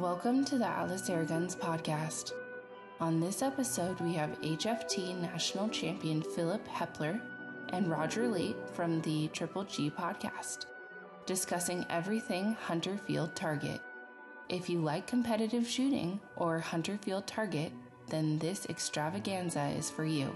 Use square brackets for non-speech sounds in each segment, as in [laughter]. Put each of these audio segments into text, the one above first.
Welcome to the Atlas Airguns podcast. On this episode, we have HFT national champion Philip Hepler and Roger Late from the Triple G podcast, discussing everything Hunter Field Target. If you like competitive shooting or Hunter Field Target, then this extravaganza is for you.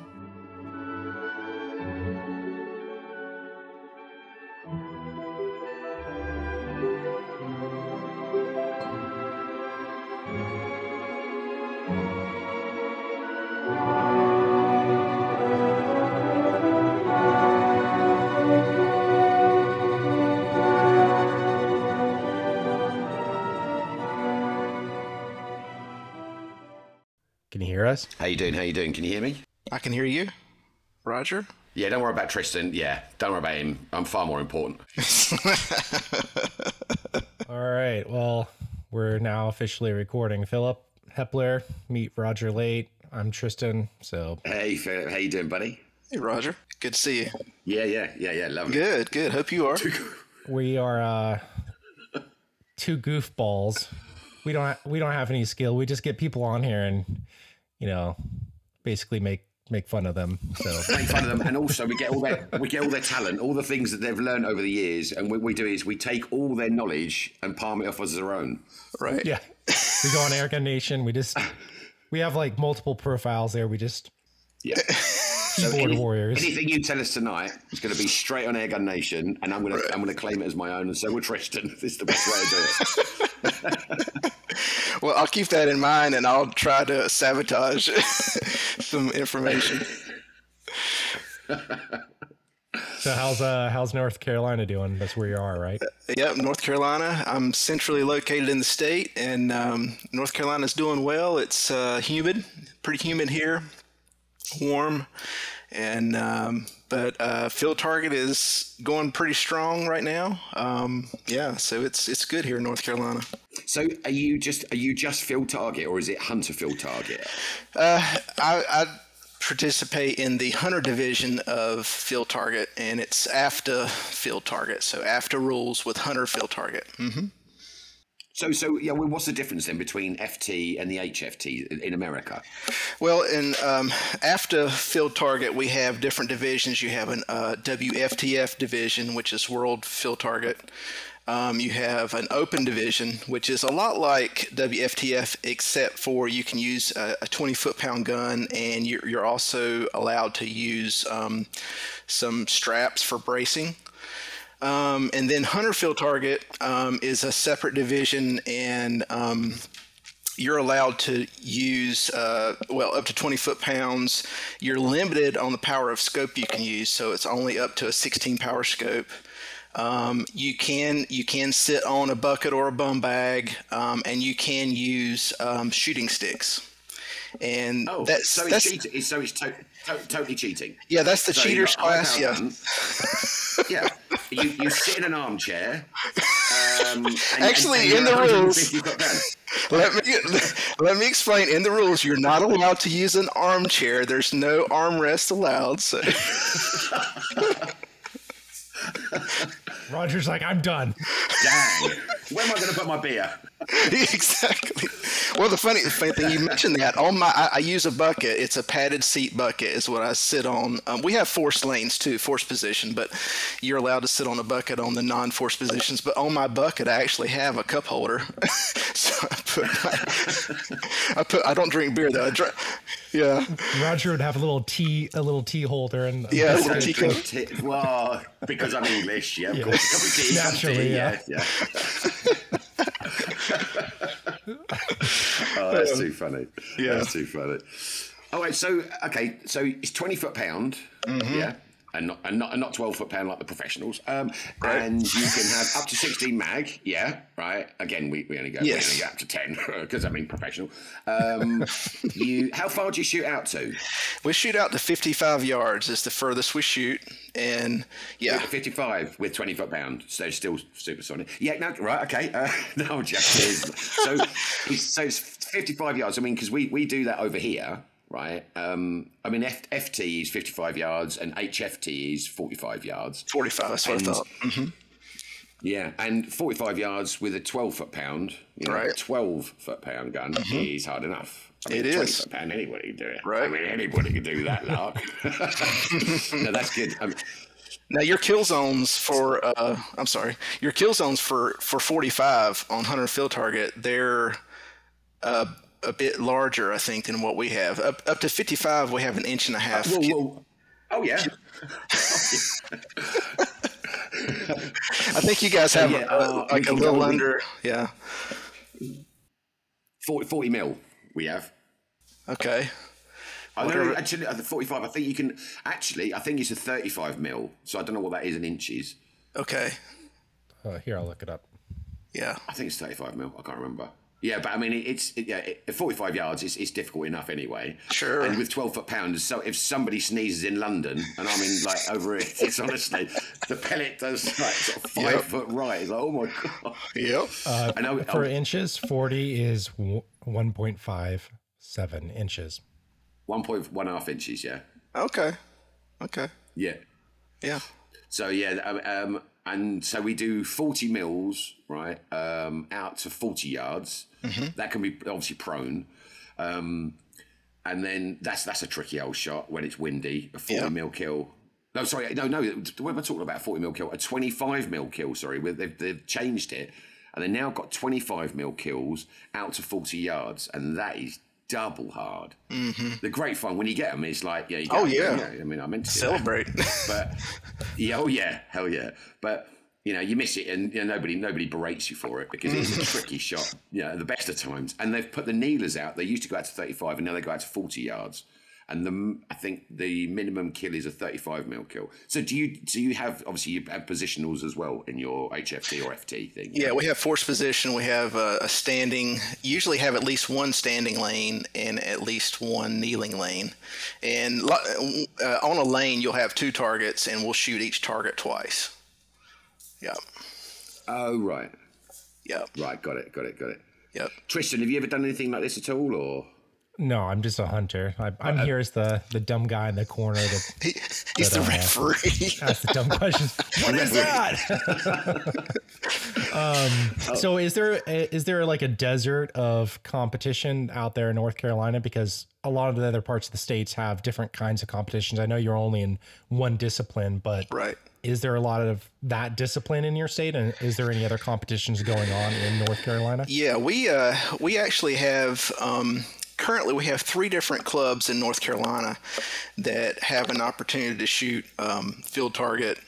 Can you hear us? How you doing? How you doing? Can you hear me? I can hear you, Roger. Yeah, don't worry about Tristan. Yeah, don't worry about him. I'm far more important. [laughs] All right. Well, we're now officially recording. Philip Hepler, meet Roger Late. I'm Tristan. So Hey, Philip, how you doing, buddy? Hey, Roger. Good to see you. Yeah, yeah, yeah, yeah. Lovely. Good, good. Hope you are. we are uh, two goofballs. We don't ha- we don't have any skill. We just get people on here and you know basically make make fun of them. So [laughs] Make fun of them, and also we get all their we get all their talent, all the things that they've learned over the years, and what we do is we take all their knowledge and palm it off as our own. Right. yeah, we go on Airgun Nation. We just we have like multiple profiles there. We just Yeah. [laughs] keyboard any- warriors. Anything you tell us tonight is going to be straight on Airgun Nation, and I'm going to I'm going to claim it as my own, and so will Tristan. [laughs] This is the best way to do it. Well, I'll keep that in mind, and I'll try to sabotage [laughs] some information. So how's uh how's North Carolina doing? That's where you are, right? Yep, North Carolina. I'm centrally located in the state, and um, North Carolina's doing well. It's uh, humid, pretty humid here, warm, and um, but uh, field target is going pretty strong right now. Um, yeah, so it's it's good here in North Carolina. So, are you just are you just field target, or is it hunter field target? I, I participate in the hunter division of field target, and it's AFTA field target. So AFTA rules with hunter field target. hmm So, so yeah. Well, what's the difference then between FT and the HFT in- America? Well, in um, AFTA field target, we have different divisions. You have an uh, WFTF division, which is World Field Target. Um, you have an open division, which is a lot like WFTF, except for you can use a, a 20 foot pound gun, and you're, you're also allowed to use um, some straps for bracing. Um, and then Hunter Field Target um, is a separate division, and um, you're allowed to use uh, well up to 20 foot pounds. You're limited on the power of scope you can use, so it's only up to a 16 power scope. Um, you can you can sit on a bucket or a bum bag, um, and you can use um, shooting sticks. And Oh, that's so it's that's cheating. So it's to- to- totally cheating. yeah, that's the So cheaters class. Yeah, [laughs] yeah. You, you sit in an armchair. Um, and, Actually, and, and in the rules- 150 foot down. let me let me explain. In the rules, you're not allowed to use an armchair. There's no armrest allowed. So. Roger's like, I'm done. Dang. Where am I going to put my beer? [laughs] exactly. Well, the funny, the funny thing you mentioned that on my, I, I use a bucket. It's a padded seat bucket, is what I sit on. Um, we have forced lanes too, forced position, but you're allowed to sit on a bucket on the non-forced positions. But on my bucket, I actually have a cup holder. [laughs] so I put, my, I put, I don't drink beer though. I drink, yeah, Roger would have a little tea a little tea holder and a Yeah, biscuit. little teacup. Drink tea- Well, because I'm English, yeah, of Yeah. course. A cup of tea, Naturally, tea, yeah. yeah. yeah. [laughs] [laughs] oh, that's too funny. Yeah. That's too funny. All right, so, okay, so it's 20 foot pound, Mm-hmm. yeah, and not, and, not, and not 12 foot pound like the professionals. Um, And you can have up to 16 mag, yeah, right? Again, we, we only go, Yes. we only go up to 10 [laughs] because I mean professional. Um, [laughs] you, how far do you shoot out to? we shoot out to 55 yards. Is the furthest we shoot, and yeah, 55 with 20 foot pound, so still supersonic. Yeah, no, right, okay. Uh, [laughs] no, is. So, it's, so it's 55 yards. I mean, because we, we do that over here, right? Um, I mean, F, FT is 55 yards and HFT is 45 yards. 45. That's what I And- thought. Mhm. Yeah, and 45 yards with a 12 foot pound, you know, Right. 12 foot pound gun is hard enough. I mean, It 20 foot pound, anybody can do it. Right. I mean, anybody can do that, Lark. [laughs] [laughs] no, that's good. Um, Now your kill zones for uh, I'm sorry, your kill zones for for 45 on hunter field target they're uh, a bit larger I think than what we have. Up up to 55 we have an inch and a half. whoa, whoa. Oh, yeah. [laughs] I think you guys have yeah, uh, uh, like a little go- we- under yeah. 40, 40 mil we have. Okay. I don't know, actually, at the 45, I think you can, actually, I think it's a 35 mil. So I don't know what that is in inches. Okay. Uh, here, I'll look it up. Yeah. I think it's 35 mil. I can't remember. Yeah, but I mean, it's it, yeah, it, 45 yards. It's, it's difficult enough anyway. Sure. And with 12 foot pounders, so if somebody sneezes in London and I'm in like over it, [laughs] it's honestly the pellet does like sort of five Yep. foot right. It's like oh my god. Yep. I know. For oh, inches, 40 is 1.57 inches. one point one half inches. Yeah. Okay. Okay. Yeah. Yeah. So yeah, um, um, and so we do forty mils, right, um, out to forty yards. That can be obviously prone, um, and then that's that's a tricky old shot when it's windy. A forty Yeah. mil kill. No, sorry, no, no. What am I talking about? Forty mil kill. A twenty-five mil kill. Sorry, they've, they've changed it, and they now got twenty-five mil kills out to forty yards, and that is double hard. Mm-hmm. The great fun when you get them is like, yeah, you get Oh, yeah. I mean, I meant to Celebrate. but yeah, oh yeah, hell yeah. But you know, you miss it, and you know, nobody nobody berates you for it because it's a tricky shot. You know, the best of times, and they've put the kneelers out. They used to go out to thirty five, and now they go out to forty yards. And the I think the minimum kill is a thirty five mil kill. So do you do you have obviously you have positionals as well in your HFT or FT thing? Yeah, we have force position. We have a, a standing. Usually have at least one standing lane and at least one kneeling lane. And uh, on a lane, you'll have two targets, and we'll shoot each target twice. Yep. Oh right, Yep. right, got it, got it, got it. Yep. Tristan, have you ever done anything like this at all, or? No, I'm just a hunter. I, I'm here as the, the dumb guy in the corner that [laughs] He, he's the But, uh, referee. [laughs] asks the dumb questions. [laughs] What is that? um, so is there is there like a desert of competition out there in North Carolina? Because a lot of the other parts of the states have different kinds of competitions. I know you're only in one discipline, but right. is there a lot of that discipline in your state? And is there any other competitions going on in North Carolina? Yeah, we uh, we actually have um, currently we have three different clubs in North Carolina that have an opportunity to shoot um, field target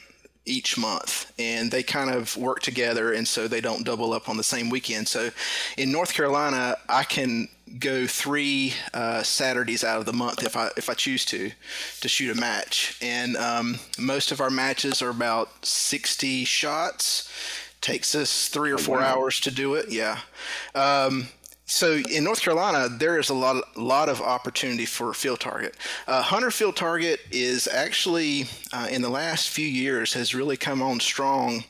each month, and they kind of work together, and so they don't double up on the same weekend. So, in North Carolina, I can go three uh, Saturdays out of the month if I if I choose to to shoot a match, and um, most of our matches are about sixty shots. Takes us three or four hours to do it. Yeah. Um, so in North Carolina, there is a lot, lot of opportunity for field target. Uh, Hunter field target is actually uh, in the last few years has really come on strong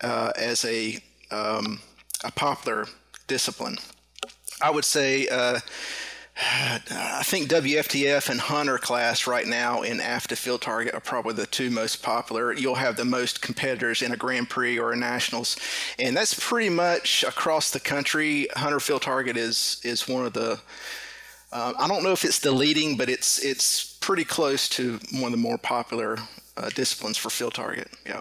uh, as a um, a popular discipline. I would say uh, I think WFTF and Hunter class right now in AFTA Field Target are probably the two most popular. You'll have the most competitors in a Grand Prix or a Nationals, and that's pretty much across the country. Hunter Field Target is is one of the uh, I don't know if it's the leading, but it's it's pretty close to one of the more popular uh, disciplines for field target. Yeah.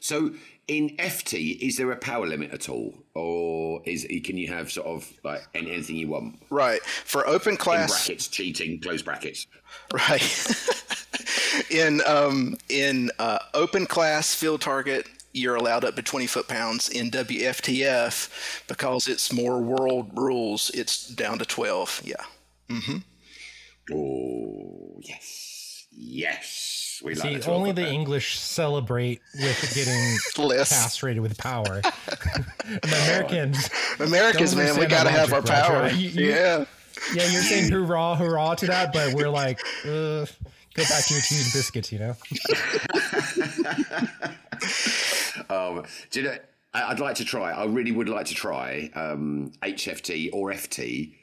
So in FT, is there a power limit at all, or is can you have sort of like anything you want? Right. For open class In brackets, cheating, close brackets. Right. [laughs] in um, in uh, open class field target, you're allowed up to 20 foot pounds. In WFTF, because it's more world rules, it's down to 12. Yeah. Mm-hmm. Oh yes, yes. We See, the 12 only the pound. English celebrate with getting [laughs] castrated with power. [laughs] the Americans, [laughs] Americans, man, we got to have our logic, Roger. power. You- you- yeah. yeah, you're saying hurrah, hurrah to that, but we're like, uh, go back to your tea and biscuits, you know? Um, do you know? I- I'd like to try. I really would like to try um, HFT or FT.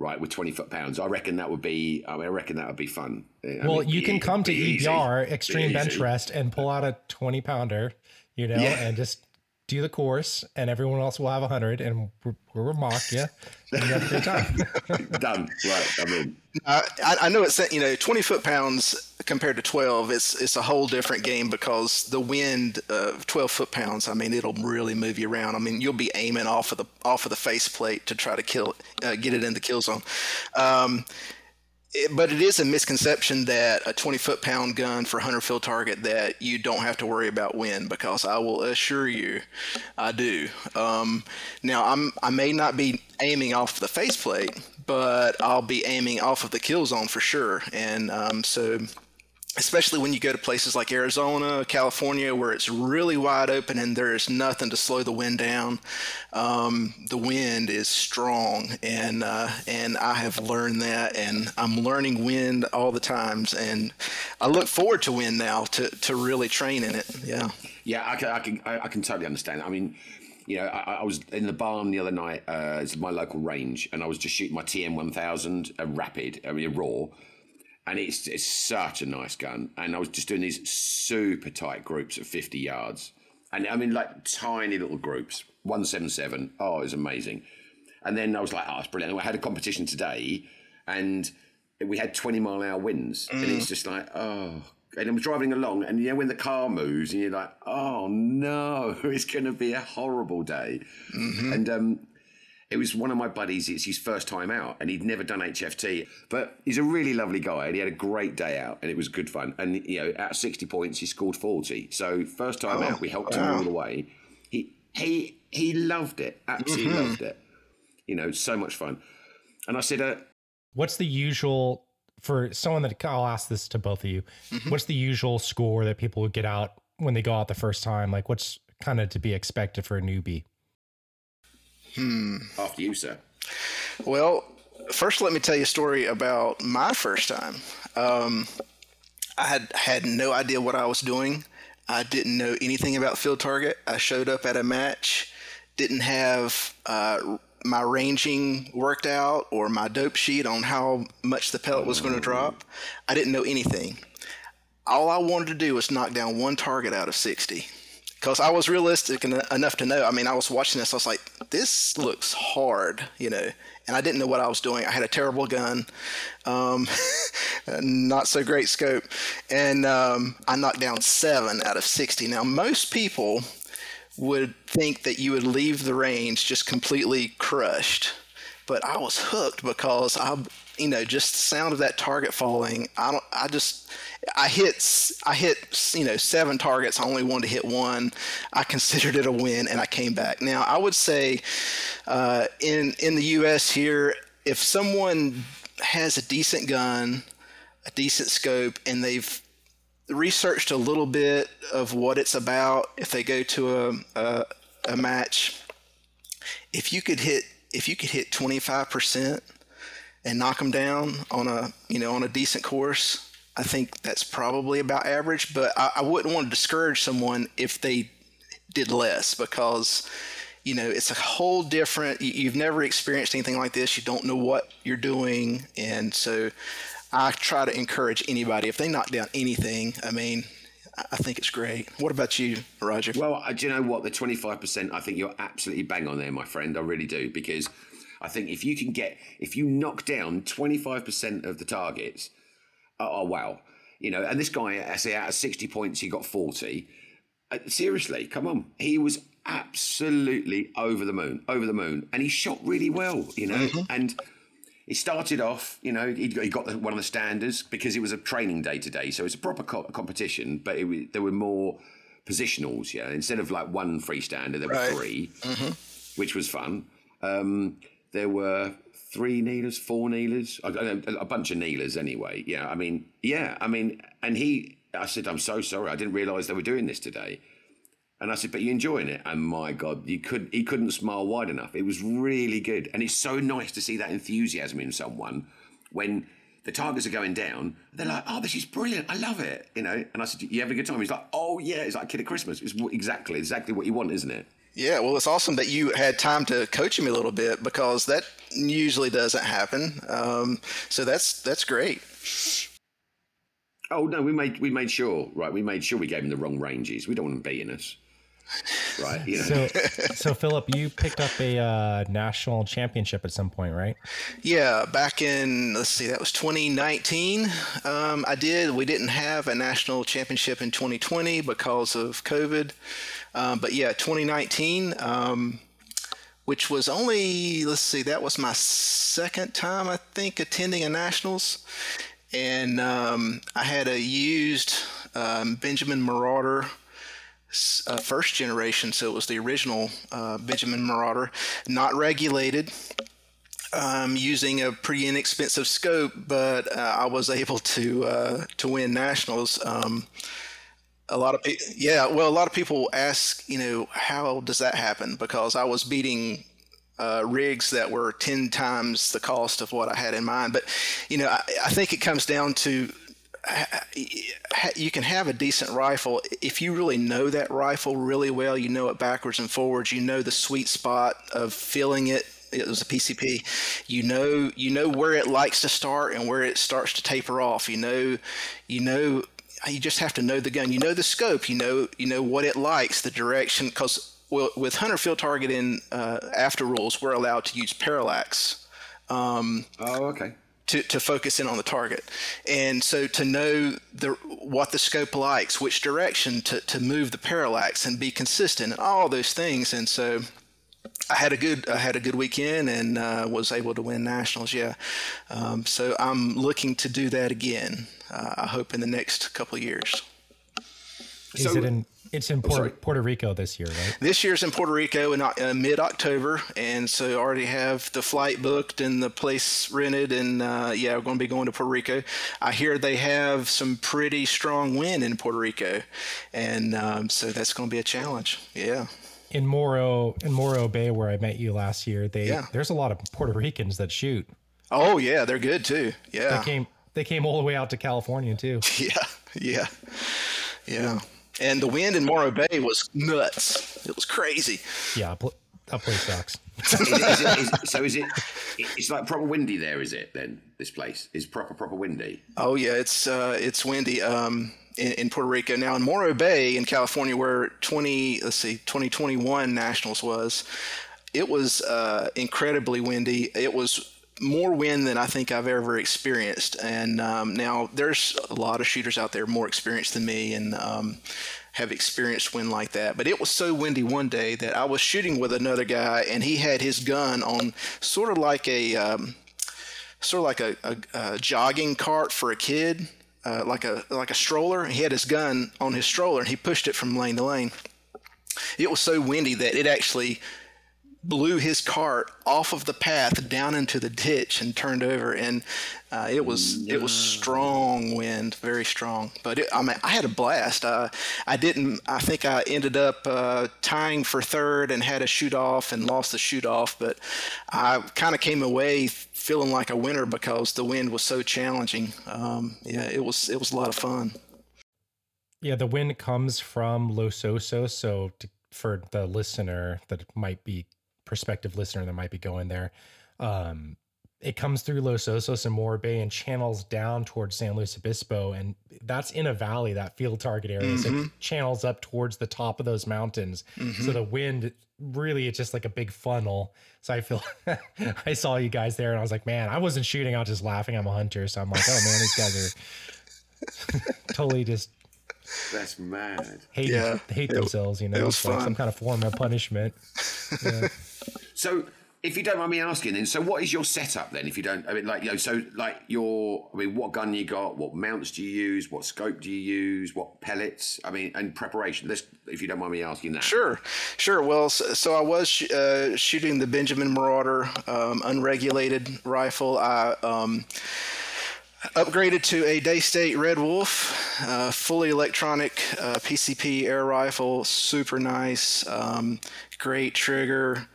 Right, with twenty foot pounds, I reckon that would be. I mean, I reckon that would be fun. I Well, mean, you can come to be easy. EBR, Extreme Bench. Rest, and pull out a 20 pounder, you know, Yeah. and just do the course, and everyone else will have 100, and we'll, we'll mock you, and you have a great time. [laughs] Done. Right. I mean, Uh, I, I know it's you know 20 foot pounds compared to 12. It's it's a whole different game because the wind of 12 foot pounds. I mean, it'll really move you around. I mean, you'll be aiming off of the off of the faceplate to try to kill uh, get it in the kill zone. Um, it, but it is a misconception that a 20 foot pound gun for 100 field target that you don't have to worry about wind because I will assure you I do. Um, now I'm I may not be aiming off the faceplate, but I'll be aiming off of the kill zone for sure. And um, so especially when you go to places like Arizona, California, where it's really wide open and there's nothing to slow the wind down. Um, the wind is strong, and uh, and I have learned that, and I'm learning wind all the times, and I look forward to wind now to to really train in it. Yeah. Yeah, I can, I can, I I can totally understand. I mean, you know, I, I was in the barn the other night. Uh, it's my local range, and I was just shooting my TM one thousand, a rapid, I mean, a raw, and it's it's such a nice gun. And I was just doing these super tight groups of fifty yards, and I mean, like tiny little groups, one seven seven. Oh, it was amazing. And then I was like, oh, it's brilliant. And I had a competition today, and we had 20 mile an hour winds. And it's just like, oh. And I'm driving along, and you know, when the car moves, and you're like, oh no, [laughs] it's going to be a horrible day. And um, it was one of my buddies, it's his first time out, and he'd never done HFT. But he's a really lovely guy, and he had a great day out, and it was good fun. And, you know, out of 60 points, he scored 40. So, first time out, we helped him all the way. He, he, he loved it, absolutely loved it. You know, so much fun. And I said, uh, What's the usual for someone that I'll ask this to both of you? What's the usual score that people would get out when they go out the first time? Like, what's kind of to be expected for a newbie? After you, sir. Well, first, let me tell you a story about my first time. Um, I had had no idea what I was doing. I didn't know anything about field target. I showed up at a match, didn't have uh, my ranging worked out or my dope sheet on how much the pellet was going to drop. I didn't know anything. All I wanted to do was knock down one target out of 60 because I was realistic en- enough to know. I mean, I was watching this. I was like, "This looks hard," you know, and I didn't know what I was doing. I had a terrible gun, um, [laughs] not so great scope, and um, I knocked down seven out of sixty. Now, most people would think that you would leave the range just completely crushed, but I was hooked because I, you know, just the sound of that target falling. I don't. I just. I hit i hit you know seven targets. I only wanted to hit one. I considered it a win, and I came back. Now I would say uh, in in the U.S. here, if someone has a decent gun, a decent scope, and they've researched a little bit of what it's about, if they go to a a, a match, if you could hit if you could hit twenty five percent and knock them down on a you know on a decent course, I think that's probably about average. But I, I wouldn't want to discourage someone if they did less because you know it's a whole different. you- You've never experienced anything like this. You don't know what you're doing, and so I try to encourage anybody if they knock down anything. I mean. I- think it's great. What about you, Roger? Well, do you know what? The 25%, I think you're absolutely bang on there, my friend. I really do. Because I think if you can get, if you knock down 25% of the targets, oh, oh, wow. You know, and this guy, I say, out of 60 points, he got 40. Uh, seriously, come on. He was absolutely over the moon, over the moon. And he shot really well, you know. And he started off, you know, he got, he got the, one of the standards because it was a training day today. So it's a proper co- competition, but it, there were more positionals, yeah. Instead of like one freestander, there were Right. 3 which was fun. Um, there were three kneelers, four kneelers, a, a, bunch of kneelers anyway. Yeah, I mean, yeah, I mean, and he, I said, I'm so sorry, I didn't realise they were doing this today. And I said, but you enjoying it? And my God, you could he couldn't smile wide enough. It was really good. And it's so nice to see that enthusiasm in someone when the targets are going down. They're like, oh, this is brilliant. I love it. You know? And I said, you having a good time? He's like, oh, yeah. It's like a kid at Christmas. It's exactly, exactly what you want, isn't it? Yeah, well, it's awesome that you had time to coach him a little bit because that usually doesn't happen. Um, so that's that's great. Oh no, we made we made sure, right? We made sure we gave him the wrong ranges. We don't want him beating us. right? You know? So, [laughs] so Philip, you picked up a uh, national championship at some point, right? Yeah, back in let's see, that was 2019. Um, I did. We didn't have a national championship in 2020 because of COVID, um, but yeah, 2019. Um, which was only let's see that was my second time i think attending a nationals and um, i had a used um, benjamin marauder uh, first generation so it was the original uh, benjamin marauder not regulated um, using a pretty inexpensive scope but uh, i was able to uh, to win nationals um, a lot of people, yeah. Well, a lot of people ask, you know, how does that happen? Because I was beating uh, rigs that were ten times the cost of what I had in mind. But you know, I, I think it comes down to you can have a decent rifle if you really know that rifle really well. You know it backwards and forwards. You know the sweet spot of filling it it was a PCP. You know, you know where it likes to start and where it starts to taper off. You know, you know you just have to know the gun. You know the scope. You know you know what it likes, the direction. Because well, with hunter field targeting uh, AFTA rules, we're allowed to use parallax. Um, oh, okay. To, to focus in on the target, and so to know the what the scope likes, which direction to, to move the parallax, and be consistent, and all those things. And so I had a good I had a good weekend and uh, was able to win nationals. Yeah, um, so I'm looking to do that again. Uh, I hope in the next couple of years. Is so, it in? It's in Puerto, Puerto, Rico this year, right? This year's in Puerto Rico in uh, mid October, and so I already have the flight booked and the place rented, and uh, yeah, we're going to be going to Puerto Rico. I hear they have some pretty strong wind in Puerto Rico, and um, so that's going to be a challenge. Yeah in Morro in Morro Bay where I met you last year, they yeah. there's a lot of Puerto Ricans that shoot. Oh yeah, they're good too. Yeah. They came they came all the way out to California too. [laughs] Yeah. Yeah. Yeah. And the wind in Morro Bay was nuts. It was crazy. Yeah, that place sucks. is it, is it, is, so is it? [laughs] It's like proper windy there, is it? Then this place is proper proper windy. Oh yeah, it's uh, it's windy. Um, in, in, Puerto Rico. Now in Morro Bay in California, where 20 let's see 2021 Nationals was, it was uh, incredibly windy. It was more wind than I think I've ever experienced. And um, now there's a lot of shooters out there more experienced than me and um, have experienced wind like that. But it was so windy one day that I was shooting with another guy and he had his gun on sort of like a um, sort of like a, a, a jogging cart for a kid uh, like a like a stroller. He had his gun on his stroller and he pushed it from lane to lane. It was so windy that it actually blew his cart off of the path down into the ditch and turned over and uh, it was no. it was strong wind very strong but it, I mean I had a blast uh, I didn't I think I ended up uh, tying for third and had a shoot off and lost the shoot off but I kind of came away feeling like a winner because the wind was so challenging um, yeah it was it was a lot of fun yeah the wind comes from Los Osos so to, for the listener that might be prospective listener that might be going there. Um, it comes through Los Osos and Morro Bay and channels down towards San Luis Obispo. And that's in a valley, that field target area. Mm-hmm. So it channels up towards the top of those mountains. Mm-hmm. So the wind really, it's just like a big funnel. So I feel, [laughs] I saw you guys there and I was like, man, I wasn't shooting. I was just laughing. I'm a hunter. So I'm like, oh man, these guys are [laughs] totally just that's mad. Hate, yeah, hate themselves, you know. It was fun. Like some kind of form of punishment. [laughs] Yeah. So, if you don't mind me asking, then, so what is your setup then? If you don't, I mean, like, you know, so like your, I mean, what gun you got? What mounts do you use? What scope do you use? What pellets? I mean, and preparation. Let's, if you don't mind me asking that. Sure, sure. Well, so, so I was uh, shooting the Benjamin Marauder um, unregulated rifle. I um, upgraded to a Daystate Red Wolf, uh, fully electronic uh, PCP air rifle, super nice, um, great trigger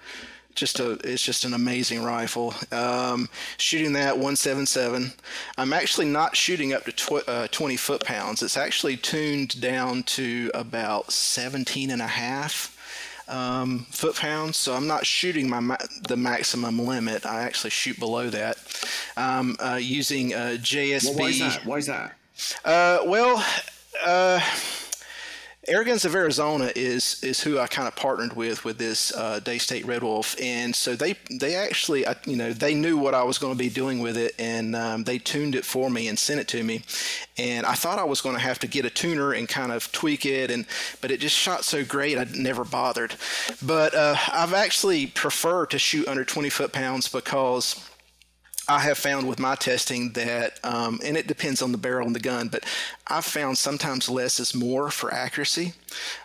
just a it's just an amazing rifle. Um, shooting that 177. I'm actually not shooting up to tw- uh, 20 foot pounds. It's actually tuned down to about 17 and a half um, foot pounds. So I'm not shooting my ma- the maximum limit. I actually shoot below that um, uh, using uh, JSB. Well, why is that? Why is that? Uh, well. Uh, Airguns of Arizona is is who I kind of partnered with with this uh, Daystate Red Wolf, and so they they actually you know they knew what I was going to be doing with it, and um, they tuned it for me and sent it to me, and I thought I was going to have to get a tuner and kind of tweak it, and but it just shot so great I never bothered, but uh, I've actually prefer to shoot under 20 foot pounds because I have found with my testing that, um, and it depends on the barrel and the gun, but I've found sometimes less is more for accuracy.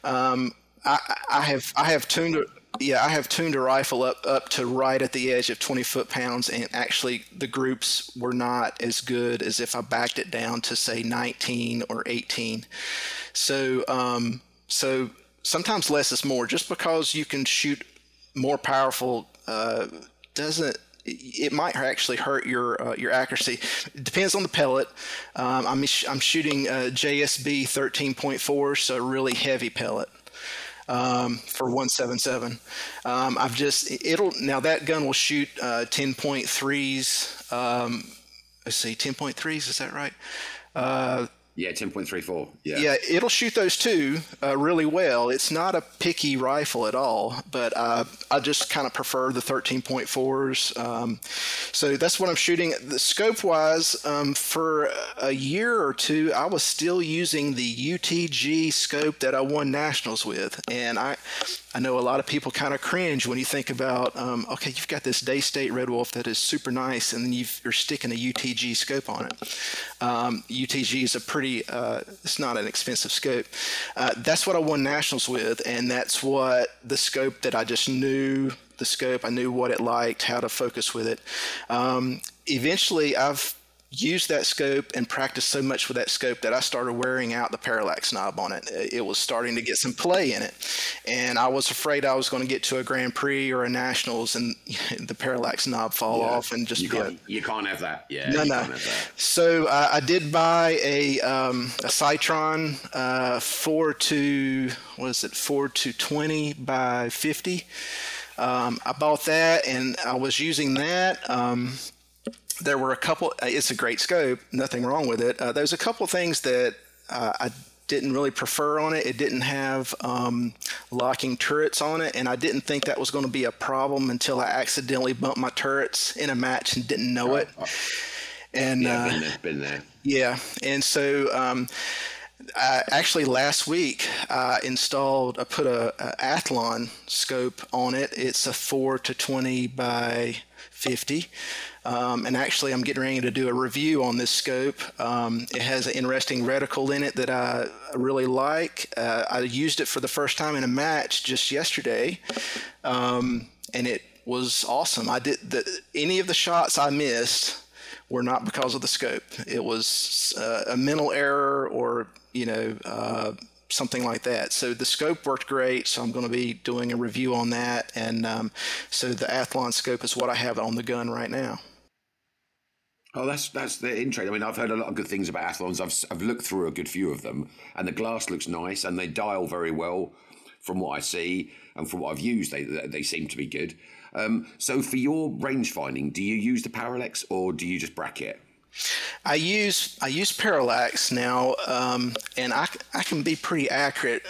Um, I, I, have I have tuned yeah I have tuned a rifle up up to right at the edge of 20 foot pounds, and actually the groups were not as good as if I backed it down to say 19 or 18. So um, so sometimes less is more. Just because you can shoot more powerful uh, doesn't it might actually hurt your uh, your accuracy. It depends on the pellet. Um, I'm I'm shooting a JSB 13.4, so a really heavy pellet um, for 177. Um, I've just it'll now that gun will shoot uh, 10.3s. Um, let's see, 10.3s. Is that right? Uh, yeah, 10.34. Yeah. Yeah, it'll shoot those two uh, really well. It's not a picky rifle at all, but uh, I just kind of prefer the 13.4s. Um, so that's what I'm shooting. The scope wise, um, for a year or two, I was still using the UTG scope that I won nationals with. And I, I know a lot of people kind of cringe when you think about, um, okay, you've got this Daystate Red Wolf that is super nice, and then you are sticking a UTG scope on it. Um, UTG is a pretty, uh, it's not an expensive scope. Uh, that's what I won nationals with, and that's what the scope that I just knew the scope, I knew what it liked, how to focus with it. Um, eventually, I've used that scope and practiced so much with that scope that I started wearing out the parallax knob on it. It was starting to get some play in it. And I was afraid I was going to get to a Grand Prix or a Nationals and [laughs] the parallax knob fall yeah. off and just you can't, you can't have that. Yeah. No, no. So uh, I did buy a, um, a Sightron uh, 4 to, what is it, 4 to 20 by 50. Um, I bought that and I was using that. Um, there were a couple. Uh, it's a great scope, nothing wrong with it. Uh, there's a couple things that uh, I didn't really prefer on it. It didn't have um, locking turrets on it, and I didn't think that was going to be a problem until I accidentally bumped my turrets in a match and didn't know it. And yeah, been uh, there, been there. Yeah, and so. Um, I, actually, last week I installed, I put a, a Athlon scope on it. It's a 4 to 20 by 50. Um, and actually, I'm getting ready to do a review on this scope. Um, it has an interesting reticle in it that I really like. Uh, I used it for the first time in a match just yesterday, um, and it was awesome. I did the, any of the shots I missed were not because of the scope. It was uh, a mental error or you know. Uh, something like that. So the scope worked great. So I'm going to be doing a review on that. And um, so the Athlon scope is what I have on the gun right now. Oh, that's that's the interesting. I mean, I've heard a lot of good things about Athlons. I've I've looked through a good few of them, and the glass looks nice, and they dial very well, from what I see, and from what I've used, they they seem to be good. Um, so, for your range finding, do you use the parallax or do you just bracket? I use I use parallax now, um, and I I can be pretty accurate.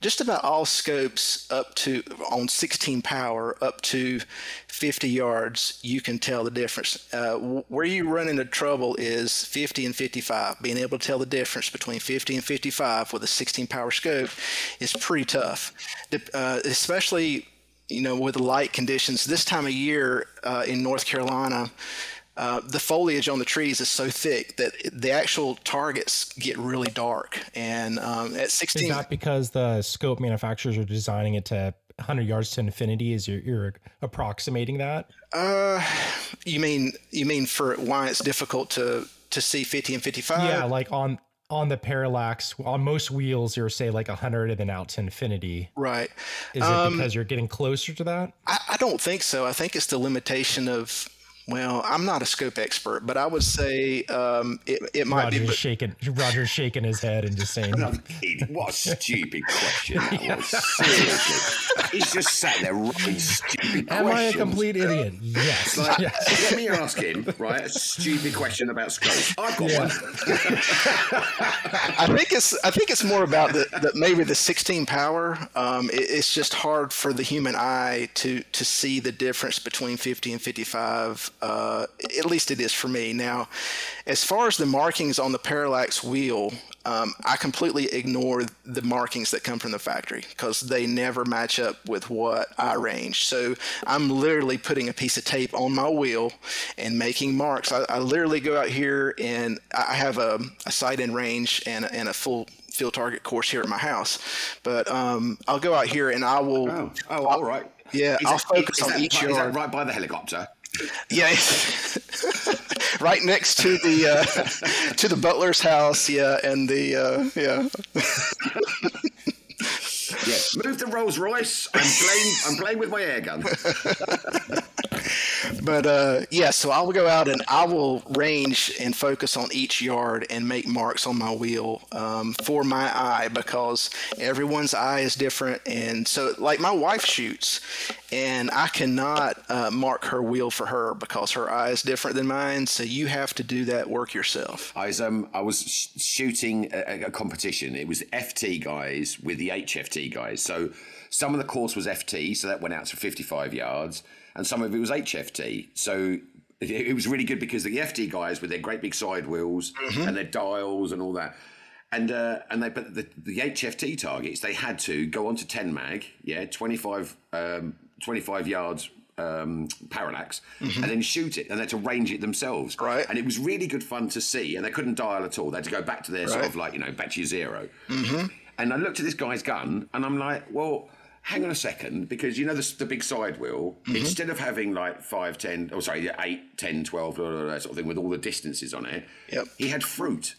Just about all scopes up to on 16 power up to 50 yards you can tell the difference. Uh, where you run into trouble is 50 and 55 being able to tell the difference between 50 and 55 with a 16 power scope is pretty tough. Uh, especially you know with light conditions. This time of year uh, in north carolina uh, the foliage on the trees is so thick that the actual targets get really dark. And um, at 16, is that because the scope manufacturers are designing it to 100 yards to infinity? Is you're, you're approximating that? Uh, you mean you mean for why it's difficult to to see 50 and 55? Yeah, like on on the parallax on most wheels you're say like 100 and then out to infinity right is it um, because you're getting closer to that I, I, don't think so i think it's the limitation of Well, I'm not a scope expert, but I would say um, it, it might Roger's be. but- shaking. Roger's shaking his head and just saying, What a stupid question that [laughs] was. Seriously. He's just sat there writing stupid "Am I a complete idiot?" Yes. Like, [laughs] yes. let me ask him, right, a stupid question about scope. I've got Yeah. one. [laughs] I think it's I think it's more about the, the maybe the 16 power. Um, it, it's just hard for the human eye to to see the difference between 50 and 55. Uh, at least it is for me. Now, as far as the markings on the parallax wheel, um, I completely ignore the markings that come from the factory because they never match up with what I range. So I'm literally putting a piece of tape on my wheel and making marks. I, I literally go out here and I have a, a sight in range and, a- and a full field target course here at my house. But um, I'll go out here and I will. Oh, oh, all right. Yeah, Is I'll that- focus is on that each yard. right by the helicopter? Yeah, [laughs] right next to the uh, to the butler's house. Yeah, and the uh, yeah. Yeah. Move the Rolls Royce. I'm playing. I'm playing with my air gun. [laughs] But uh, yeah, so I will go out and I will range and focus on each yard and make marks on my wheel um, for my eye because everyone's eye is different. And so, like my wife shoots, and I cannot uh, mark her wheel for her because her eye is different than mine. So you have to do that work yourself. I was um I was sh- shooting a, a competition. It was FT guys with the HFT guys. So some of the course was FT, so that went out to 55 yards, and some of it was HFT. So it, was really good because the FT guys with their great big side wheels and their dials and all that. And uh, and they but the, the HFT targets they had to go on to 10 mag, yeah, 25 um, 25 yards um, parallax, and then shoot it, and they had to range it themselves. Right. And it was really good fun to see, and they couldn't dial at all. They had to go back to their sort of like you know back to your 0 Mm-hmm. And I looked at this guy's gun, and I'm like, well. Hang on a second, because you know the, the big side wheel, instead of having like 5, 10, oh sorry, yeah, 8, 10, 12, blah, blah, blah, sort of thing with all the distances on it, Yep. he had fruit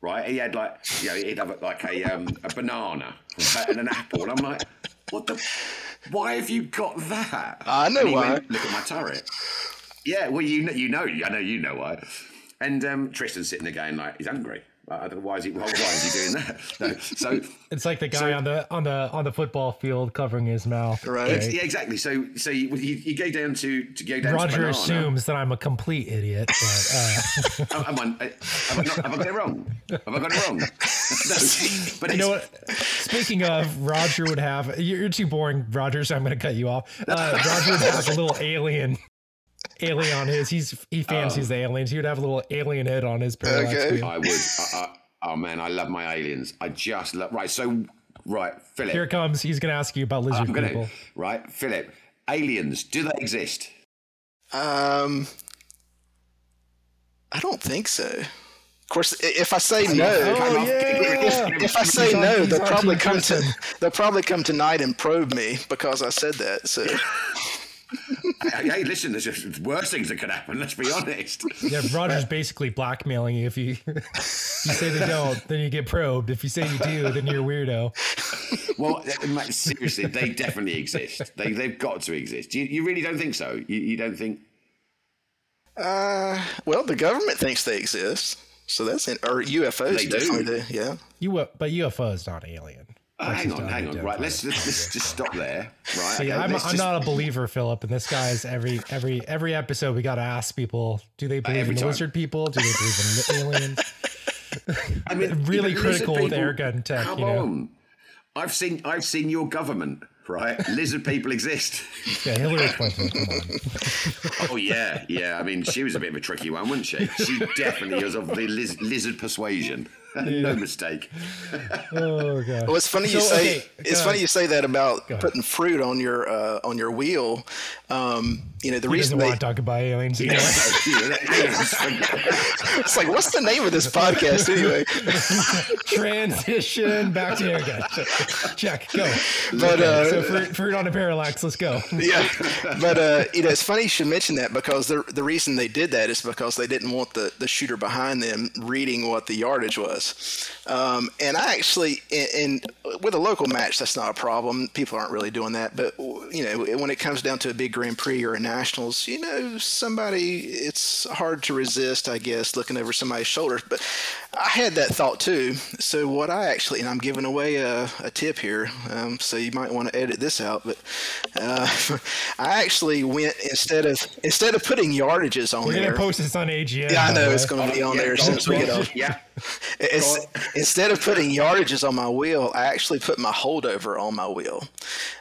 right? He had like, you know, he'd have like a um, a banana [laughs] and an apple, and I'm like, what the? Why have you got that? I know why. went, Look at my turret. Yeah, well, you know, you know, I know you know why. And um, Tristan's sitting there going like, he's hungry. I don't know why is he why is he doing that? [laughs] No, so It's like the guy on the on the on the football field covering his mouth. Right. yeah, exactly. So so you, you, you go down to to go down Roger banana. assumes that I'm a complete idiot, but uh, [laughs] am I, have, I not, have I got it wrong? Have I got it wrong? [laughs] no, but you know what? Speaking of, Roger would have. You're you're too boring, Roger. So I'm going to cut you off. Uh, Roger would have a little alien, alien on his. He's he fancies the aliens. He would have a little alien head on his parallax Okay. wheel. I would. I, I, oh man, I love my aliens. I just love. Right. So right, Philip. Here it comes. He's going to ask you about lizard I'm gonna. people. Right, Philip. Aliens. Do they exist? Um, I don't think so. Of course, if I say no, [laughs] Oh, yeah. if I say no, they'll probably come to they'll probably come tonight and probe me because I said that. So hey, [laughs] hey, listen. There's just worse things that could happen. Let's be honest. Yeah, Roger's basically blackmailing you. If you, [laughs] if you say they don't, then you get probed. If you say you do, then you're a weirdo. well, uh, seriously, they definitely exist. They they've got to exist. You, you really don't think so? You, you don't think? Uh, well, the government thinks they exist, so that's in, or UFOs They do. definitely do. Yeah. You, but UFO is not alien. Oh, hang on, hang on. Right, let's, let's let's just stop there. [laughs] Right. See, okay, I'm, I'm just- not a believer, Philip, and this guy's every every every episode we got to ask people: Do they believe every in time. lizard people? Do they believe in [laughs] aliens? [laughs] I mean, really you know, lizard critical with people- air gun tech, Come you know? on, I've seen I've seen your government. Right, lizard people exist. Yeah, Hillary Clinton. Come on. Oh yeah, yeah. I mean, she was a bit of a tricky one, wasn't she? She definitely was of the liz- lizard persuasion. [laughs] no mistake. [laughs] Oh god. Well, it's funny you So, say okay, it's funny you say that about putting fruit on your uh, on your wheel. Um, you know the He reason doesn't they, want to talk about aliens anyway. [laughs] it's like what's the name of this podcast anyway? Transition back to air gun. Check, go. But uh, So fruit, fruit on a parallax. Let's go. yeah, but uh, you know, it's funny you should mention that because the the reason they did that is because they didn't want the the shooter behind them reading what the yardage was. Um, and I actually, in with a local match, that's not a problem. People aren't really doing that. But you know, when it comes down to a big Grand Prix or a Nationals, you know, somebody it's hard to resist, I guess, looking over somebody's shoulder. But I had that thought too. So what I actually, and I'm giving away a, a tip here, um, so you might want to edit this out. But uh, [laughs] I actually went instead of instead of putting yardages on We're there. gonna post this on AGN. yeah, I know way. it's going to be on Yeah, there as go soon on, as we get off. Yeah. [laughs] It's, instead of putting yardages on my wheel, I actually put my holdover on my wheel.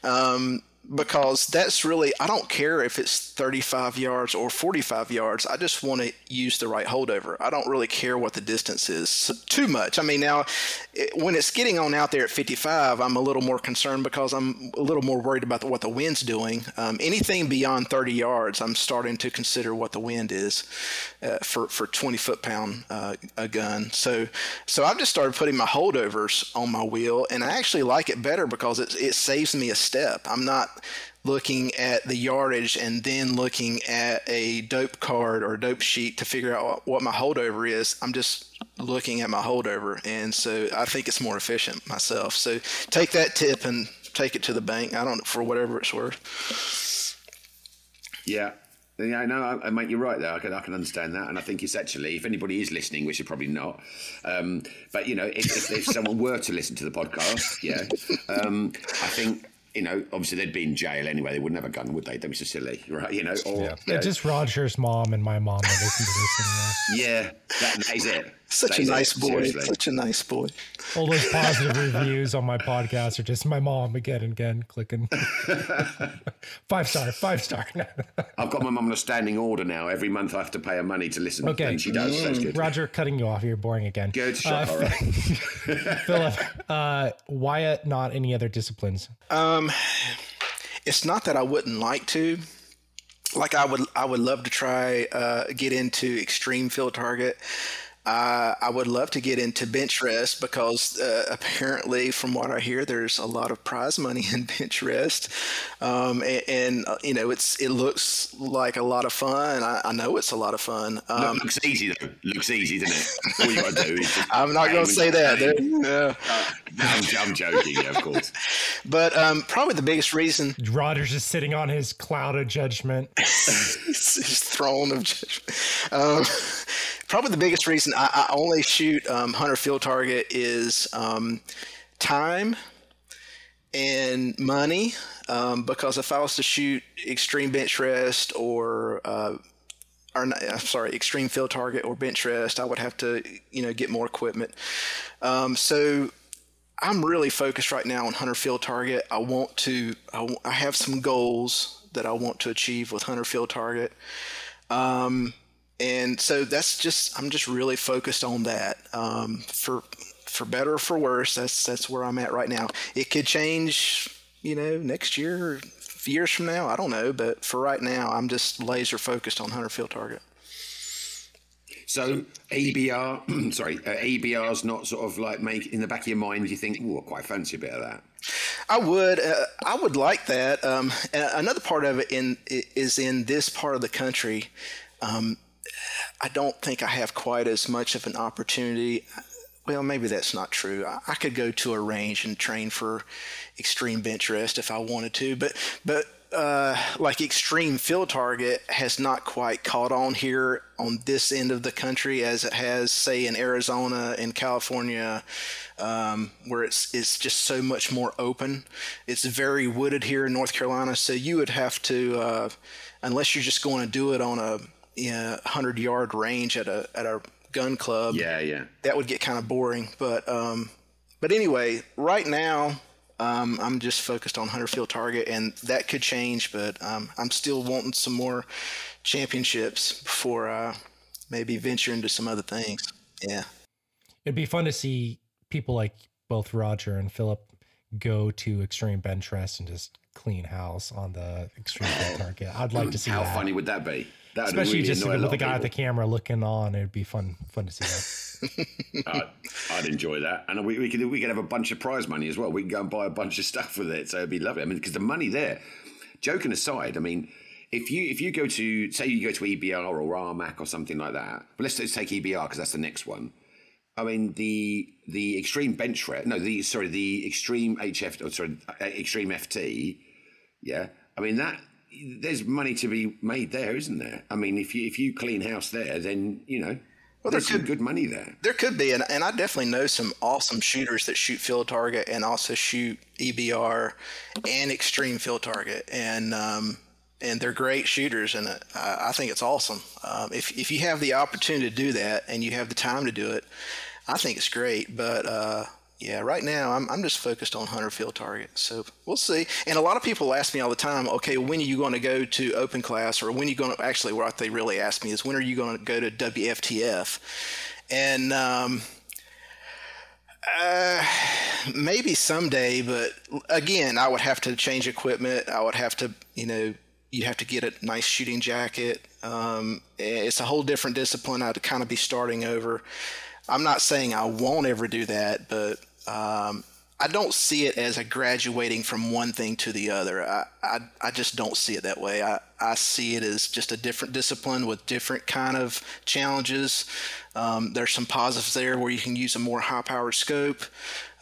Um, because that's really, I don't care if it's 35 yards or 45 yards. I just want to use the right holdover. I don't really care what the distance is too much. I mean, now it, when it's getting on out there at 55, I'm a little more concerned because I'm a little more worried about the, what the wind's doing. Um, anything beyond 30 yards, I'm starting to consider what the wind is uh, for for 20 foot pound uh, a gun. So so I've just started putting my holdovers on my wheel, and I actually like it better because it it saves me a step. I'm not looking at the yardage and then looking at a dope card or dope sheet to figure out what my holdover is. I'm just looking at my holdover, and so I think it's more efficient myself. So take that tip and take it to the bank. I don't for whatever it's worth. Yeah. Yeah, no, I, I mate, you're right there. I can, I can understand that, and I think it's actually, if anybody is listening, which they're probably not, um, but you know, if, if, if someone were to listen to the podcast, yeah, um, I think you know, obviously they'd be in jail anyway. They wouldn't have a gun, would they? They'd be so silly, right? You know, or Yeah. you know, Just Roger's mom and my mom that listen to this. And, yeah, that, that is it. Such That a is it, nice boy. seriously. Such a nice boy. all those positive reviews on my podcast are just my mom again and again clicking. [laughs] five star, five star. [laughs] I've got my mom on a standing order now. Every month I have to pay her money to listen, Okay. and she does. So that's good. Roger, cutting you off. You're boring again. Good shot. Uh, all right. [laughs] Philip, uh, why not any other disciplines? It's not that I wouldn't like to. Like I would, I would love to try uh, get into extreme field target. Uh, I would love to get into bench rest because uh, apparently, from what I hear, there's a lot of prize money in [laughs] bench rest, um, and, and uh, you know it's it looks like a lot of fun. I, I know it's a lot of fun. Um, looks easy though. Looks easy, doesn't it? All you got to do is. [laughs] I'm not going to say that. There- yeah. No, [laughs] I'm, I'm joking. Yeah, of course. But um, probably the biggest reason Roger's is sitting on his cloud of judgment. his throne of judgment. Probably the biggest reason I, I only shoot um, hunter field target is um, time and money. Um, because if I was to shoot extreme bench rest or uh, or not, I'm sorry, extreme field target or bench rest, I would have to you know get more equipment. Um, so I'm really focused right now on hunter field target. I want to. I, I have some goals that I want to achieve with hunter field target, um, and so that's just. I'm just really focused on that. Um, for for better or for worse, that's that's where I'm at right now. It could change, you know, next year, or years from now. I don't know, but for right now, I'm just laser focused on hunter field target. So ABR, [clears throat] sorry, uh, ABR's not sort of like make in the back of your mind. Do you think, oh, I quite fancy a bit of that. I would, uh, I would like that. Um, another part of it in is in this part of the country. Um, I don't think I have quite as much of an opportunity. Well, maybe that's not true. I, I could go to a range and train for extreme bench rest if I wanted to, but but uh, like extreme field target has not quite caught on here on this end of the country as it has, say, in Arizona and California, um, where it's it's just so much more open. It's very wooded here in North Carolina, so you would have to, uh, unless you're just going to do it on a you know, hundred yard range at a at a gun club Yeah, yeah. that would get kind of boring. But um, but anyway, right now um, I'm just focused on hunter field target, and that could change. But um, I'm still wanting some more championships before I maybe venture into some other things. Yeah. It'd be fun to see people like both Roger and Philip go to extreme bench rest and just clean house on the extreme field [laughs] target. I'd like to see How that. funny would that be? That would Especially really just with the guy at the camera looking on. It'd be fun fun to see that. [laughs] I'd, I'd enjoy that, and we, we could we could have a bunch of prize money as well. We can go and buy a bunch of stuff with it, so it'd be lovely. I mean, because the money there. Joking aside, I mean, if you if you go to say you go to EBR or RMAC or something like that, but let's, let's take EBR because that's the next one. I mean the the extreme bench rep, no, the sorry, the extreme HF, or sorry, uh, extreme FT. Yeah, I mean that there's money to be made there, isn't there? I mean, if you if you clean house there, then you know there there's some could- good money there. There could be, and, and I definitely know some awesome shooters that shoot field target and also shoot EBR and extreme field target, and um, and they're great shooters, and uh, I I think it's awesome. Um, if if you have the opportunity to do that and you have the time to do it, I think it's great. But uh, yeah, right now I'm I'm just focused on hunter field target, so we'll see. And a lot of people ask me all the time, okay, when are you going to go to open class, or when are you going to actually what they really ask me is when are you going to go to WFTF, and um, uh, maybe someday, but again, I would have to change equipment. I would have to, you know, you have to get a nice shooting jacket. Um, it's a whole different discipline. I'd kind of be starting over. I'm not saying I won't ever do that, but um, I don't see it as a graduating from one thing to the other. I, I, I just don't see it that way. I, I see it as just a different discipline with different kind of challenges. Um, there's some positives there where you can use a more high powered scope,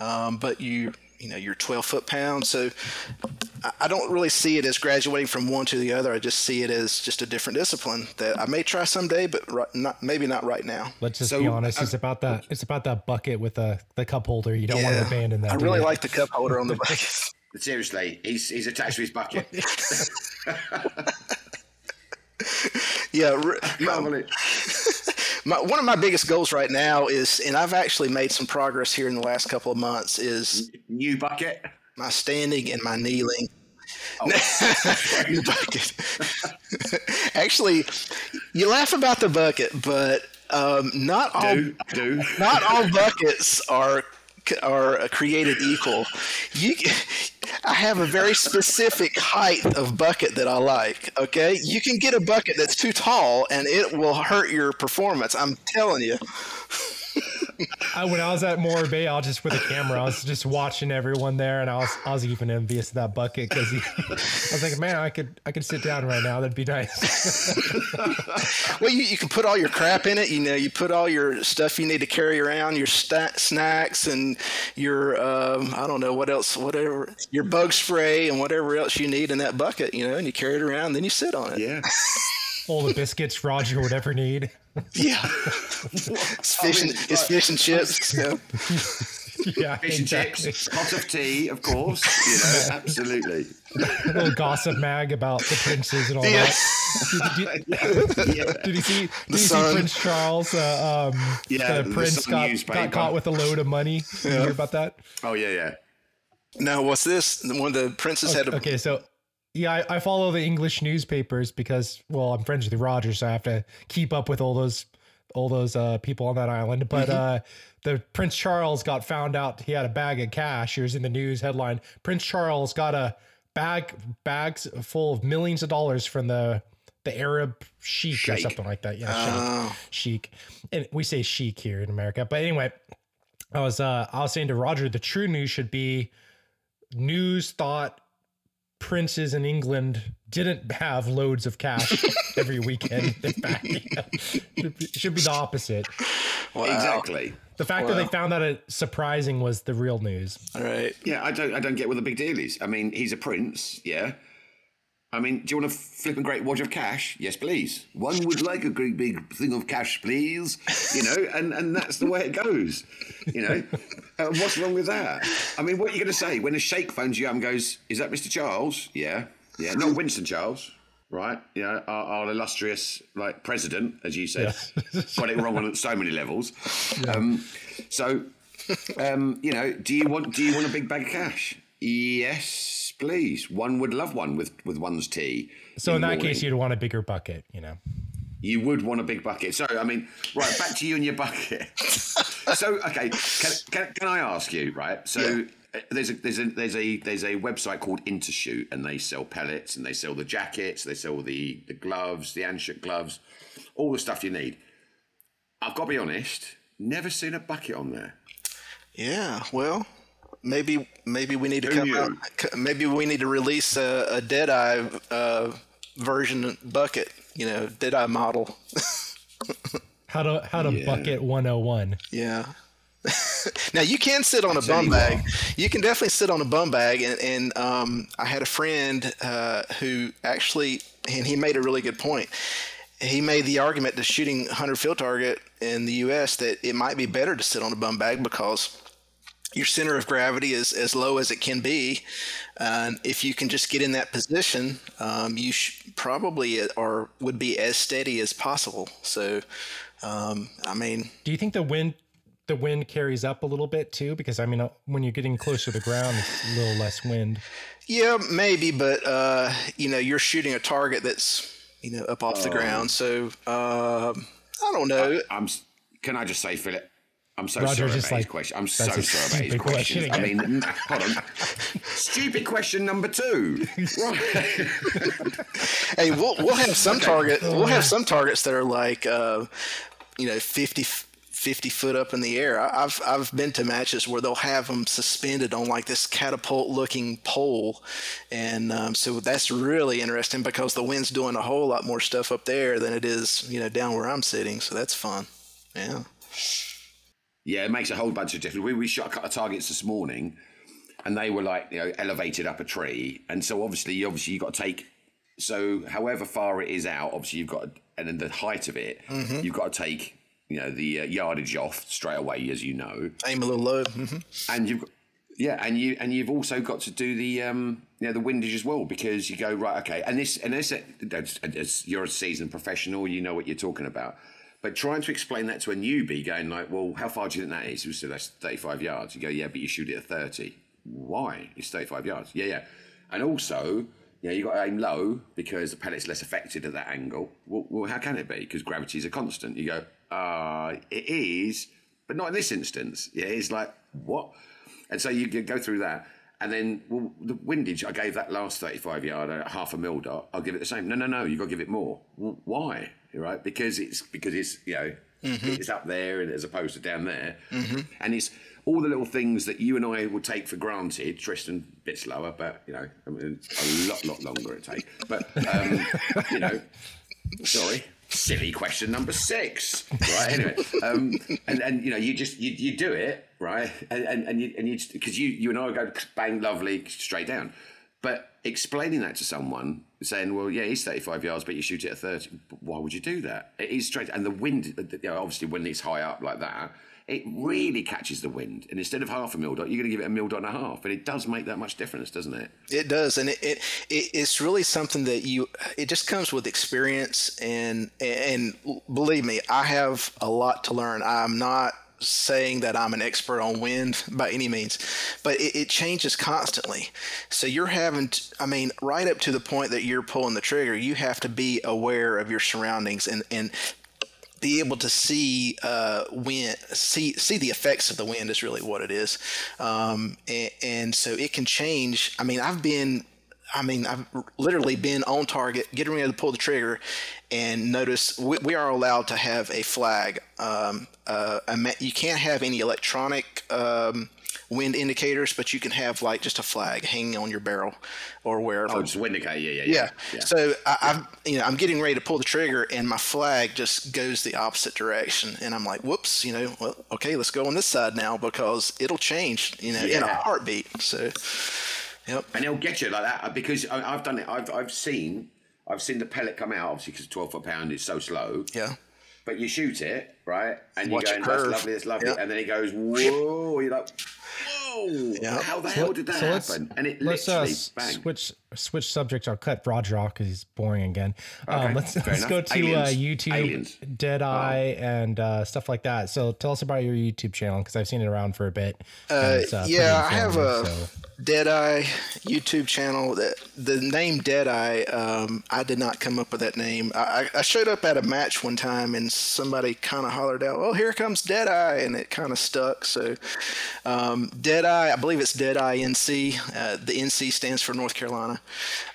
um, but you you know you're 12 foot pounds, so I- I don't really see it as graduating from one to the other. I just see it as just a different discipline that I may try someday, but right, not maybe not right now. Let's just So, be honest. uh, It's about that. It's about that bucket with the the cup holder. You don't want to abandon that. I really like the cup holder on the [laughs] bucket. Seriously, he's he's attached to his bucket. [laughs] [laughs] yeah, [laughs] [laughs] my, one of my biggest goals right now is, and I've actually made some progress here in the last couple of months, is New bucket. my standing and my kneeling. Oh. The [laughs] bucket. actually, you laugh about the bucket, but um, not all Do do. not all buckets are are created equal. You, I have a very specific height of bucket that I like. Okay, you can get a bucket that's too tall, and it will hurt your performance. I'm telling you. I, when I was at Moore Bay, I was just with a camera. I was just watching everyone there, and I was I was even envious of that bucket because [laughs] I was like, man, I could I could sit down right now. That'd be nice. [laughs] Well, you, you can put all your crap in it. You know, you put all your stuff you need to carry around, your sta- snacks and your um, I don't know what else, whatever your bug spray and whatever else you need in that bucket. You know, and you carry it around, then you sit on it. Yeah. All the biscuits Roger would ever need. [laughs] Yeah, it's fish and it's fish and chips. you know. yeah, [laughs] Fish and exactly. chips, pot of tea, of course. You know, absolutely. A little gossip mag about the princes and all Yeah. that. Did, [laughs] did- Yeah. did you see? Did you see Prince Charles? Uh, um, Yeah, the the prince Sun got, got caught with a load of money. Did you hear about that? Oh yeah, yeah. Now what's this? One of the princes had a Okay, so yeah, I, I follow the English newspapers because well, I'm friends with Roger, so I have to keep up with all those all those uh, people on that island. But uh, the Prince Charles got found out he had a bag of cash. Here's in the news headline: Prince Charles got a bag bags full of millions of dollars from the the Arab sheik, or something like that. Yeah, Oh. sheik. sheik, and we say sheik here in America. But anyway, I was uh, I was saying to Roger, the true news should be news thought princes in England didn't have loads of cash [laughs] every weekend. In fact, should, be, should be the opposite. wow. Exactly. The fact that they found that surprising was the real news. All right. Yeah, I don't I don't get what the big deal is. I mean, he's a prince, yeah. I mean, do you want to flip a flipping great wad of cash? Yes, please. One would like a great big thing of cash, please. You know, and, and that's the way it goes. You know, uh, what's wrong with that? I mean, what are you going to say when a sheikh phones you up and goes, "Is that Mr. Charles?" Yeah, yeah, not Winston Charles, right? You know, our, our illustrious like president, as you said, [laughs] got it wrong on so many levels. Um, so, um, you know, do you want do you want a big bag of cash? Yes, please. One would love one with with one's tea. So in the that morning. case, you'd want a bigger bucket, you know. you would want a big bucket. So, I mean, right back to you and your bucket. [laughs] so, okay, can, can, can I ask you, right? So, uh, there's a there's a there's a there's a website called Intershoot, and they sell pellets and they sell the jackets, they sell the the gloves, the Anschütz gloves, all the stuff you need. I've got to be honest, never seen a bucket on there. Yeah, well, maybe maybe we need to Who come knew? out. Maybe we need to release a, a Deadeye uh, version bucket. You know, Deadeye model. [laughs] How to how to Yeah. bucket 101. Yeah. [laughs] now you can sit on a tell bum you bag. You can definitely sit on a bum bag, and, and um, I had a friend uh, who actually, and he made a really good point. He made the argument to shooting hunter field target in the U.S. that it might be better to sit on a bum bag because your center of gravity is as low as it can be. And if you can just get in that position, um, you sh- probably are would be as steady as possible. So, um, I mean, Do you think the wind the wind carries up a little bit too? Because I mean, uh, when you're getting closer to the ground, it's a little less wind. Yeah, maybe, but uh, you know, you're shooting a target that's you know up off the Oh. ground. So um, I don't know. I'm. Can I just say, Philip? I'm so Roger's sorry just about his question. I'm so sorry about his stupid question. I mean, hold on. Stupid question number two. Hey, we'll we'll have some target. We'll have some targets that are like uh, you know 50, 50 foot up in the air. I- I've I've been to matches where they'll have them suspended on like this catapult looking pole, and um, so that's really interesting because the wind's doing a whole lot more stuff up there than it is you know down where I'm sitting. So that's fun. Yeah. Yeah, it makes a whole bunch of difference. We, we shot a couple of targets this morning, and they were like you know elevated up a tree, and so obviously, obviously, you got to take. So, however far it is out, obviously, you've got, and then the height of it, you've got to take, you know, the uh, yardage off straight away, as you know, Aim a little low. hmm and you've, got- yeah, and you and you've also got to do the, um, you know, the windage as well because you go right, okay, and this and this, that's, that's you're a seasoned professional, you know what you're talking about. But trying to explain that to a newbie, going like, "Well, how far do you think that is?" You say that's 35 yards. You go, "Yeah, but you shoot it at 30. Why? It's 35 yards." Yeah, yeah. And also, yeah, you got to aim low because the pellet's less affected at that angle. Well, well how can it be? Because gravity is a constant. You go, "Uh, it is, but not in this instance." Yeah, it's like what? And so you go through that. And then, well, the windage, I gave that last 35 yard half a mil dot. I'll give it the same. No, no, no, you've got to give it more. Well, why? Right? Because it's, because it's, you know, it's up there and as opposed to down there. And it's all the little things that you and I would take for granted. Tristan, a bit slower, but, you know, I mean, a lot, lot longer it takes. But, um, you know, sorry silly question number six right anyway um and and you know you just you, you do it right? [laughs] And and, and you and you because you you and i go bang lovely straight down. But explaining that to someone saying well yeah he's 35 yards but you shoot it at 30 why would you do that? It is straight and the wind you know, obviously when it's high up like that it really catches the wind. And instead of half a mil dot you're going to give it a mil dot and a half. And it does make that much difference doesn't it? It does, and it, it, it it's really something that you. It just comes with experience, and and believe me, I have a lot to learn. I'm not saying that I'm an expert on wind by any means, but it, it changes constantly. So you're having, to, I mean, right up to the point that you're pulling the trigger, you have to be aware of your surroundings and and be able to see uh, wind, see see the effects of the wind is really what it is, um, and, and so it can change. I mean, I've been, I mean, I've literally been on target, getting ready to pull the trigger, and notice we, we are allowed to have a flag. Um, uh, you can't have any electronic. Um, wind indicators but you can have like just a flag hanging on your barrel or wherever oh just wind indicator yeah yeah yeah. So I, I'm, you know, I'm getting ready to pull the trigger, and my flag just goes the opposite direction, and I'm like, "Whoops!" You know, well, okay, let's go on this side now because it'll change, you know, in a heartbeat. So, yep. and they'll get you like that uh, because I, I've done it. I've I've seen I've seen the pellet come out obviously because twelve foot pound is so slow. Yeah. But you shoot it right, and you Watch go, it "That's lovely, that's lovely," Yeah. and then it goes, "Whoa!" You're like, "Whoa! Yeah. How the hell did that happen?" And it let's uh, literally s- bang. switch switch subjects. I'll cut Roger off because he's boring again. Um, let's let's enough. go to uh, Aliens. YouTube, Aliens. Deadeye, and uh, stuff like that. So tell us about your YouTube channel because I've seen it around for a bit. and uh, yeah, I have a so- Deadeye YouTube channel. That the name Deadeye, um, I did not come up with that name. I, I showed up at a match one time, and somebody kind of hollered out, "Oh, here comes Deadeye," and it kind of stuck. So, um, Deadeye Deadeye. I believe it's Deadeye NC. Uh, the NC stands for North Carolina.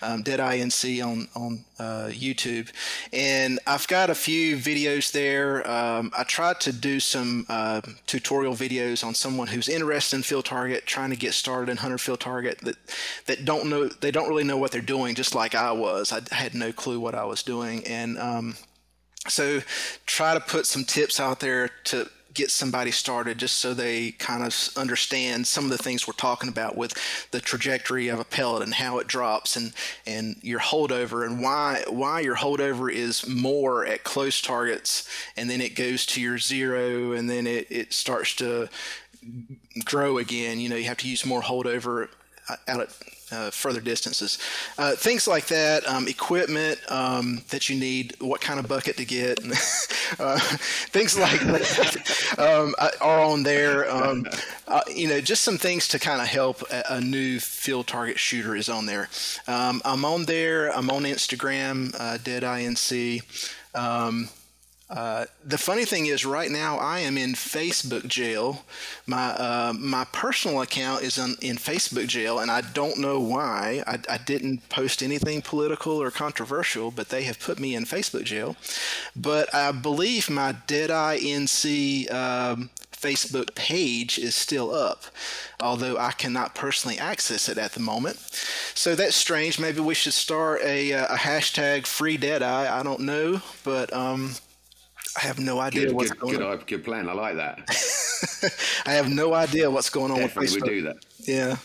Um, Deadeye NC on on uh, YouTube, and I've got a few videos there. Um, I tried to do some uh, tutorial videos on someone who's interested in field target, trying to get started in hunter field target that that don't know they don't really know what they're doing, just like I was. I had no clue what I was doing, and um, so try to put some tips out there to get somebody started just so they kind of understand some of the things we're talking about with the trajectory of a pellet and how it drops and and your holdover and why why your holdover is more at close targets and then it goes to your zero and then it, it starts to grow again. You know you have to use more holdover uh, out at uh, further distances. Uh, things like that, um, equipment um, that you need, what kind of bucket to get, [laughs] uh, things like that um, uh, are on there. Um, uh, you know, just some things to kind of help a, a, new field target shooter is on there. Um, I'm on there. I'm on Instagram, uh, DeadEyeNC. Uh, the funny thing is, right now I am in Facebook jail. My uh, my personal account is in, in Facebook jail, and I don't know why. I, I, didn't post anything political or controversial, but they have put me in Facebook jail. But I believe my Deadeye NC um, Facebook page is still up, although I cannot personally access it at the moment. So that's strange. Maybe we should start a, uh, a hashtag free Deadeye. I don't know, but um, I have no idea good, what's good, going good, on. Good plan. I like that. [laughs] I have no idea what's going on Definitely with Facebook. we do that. Yeah.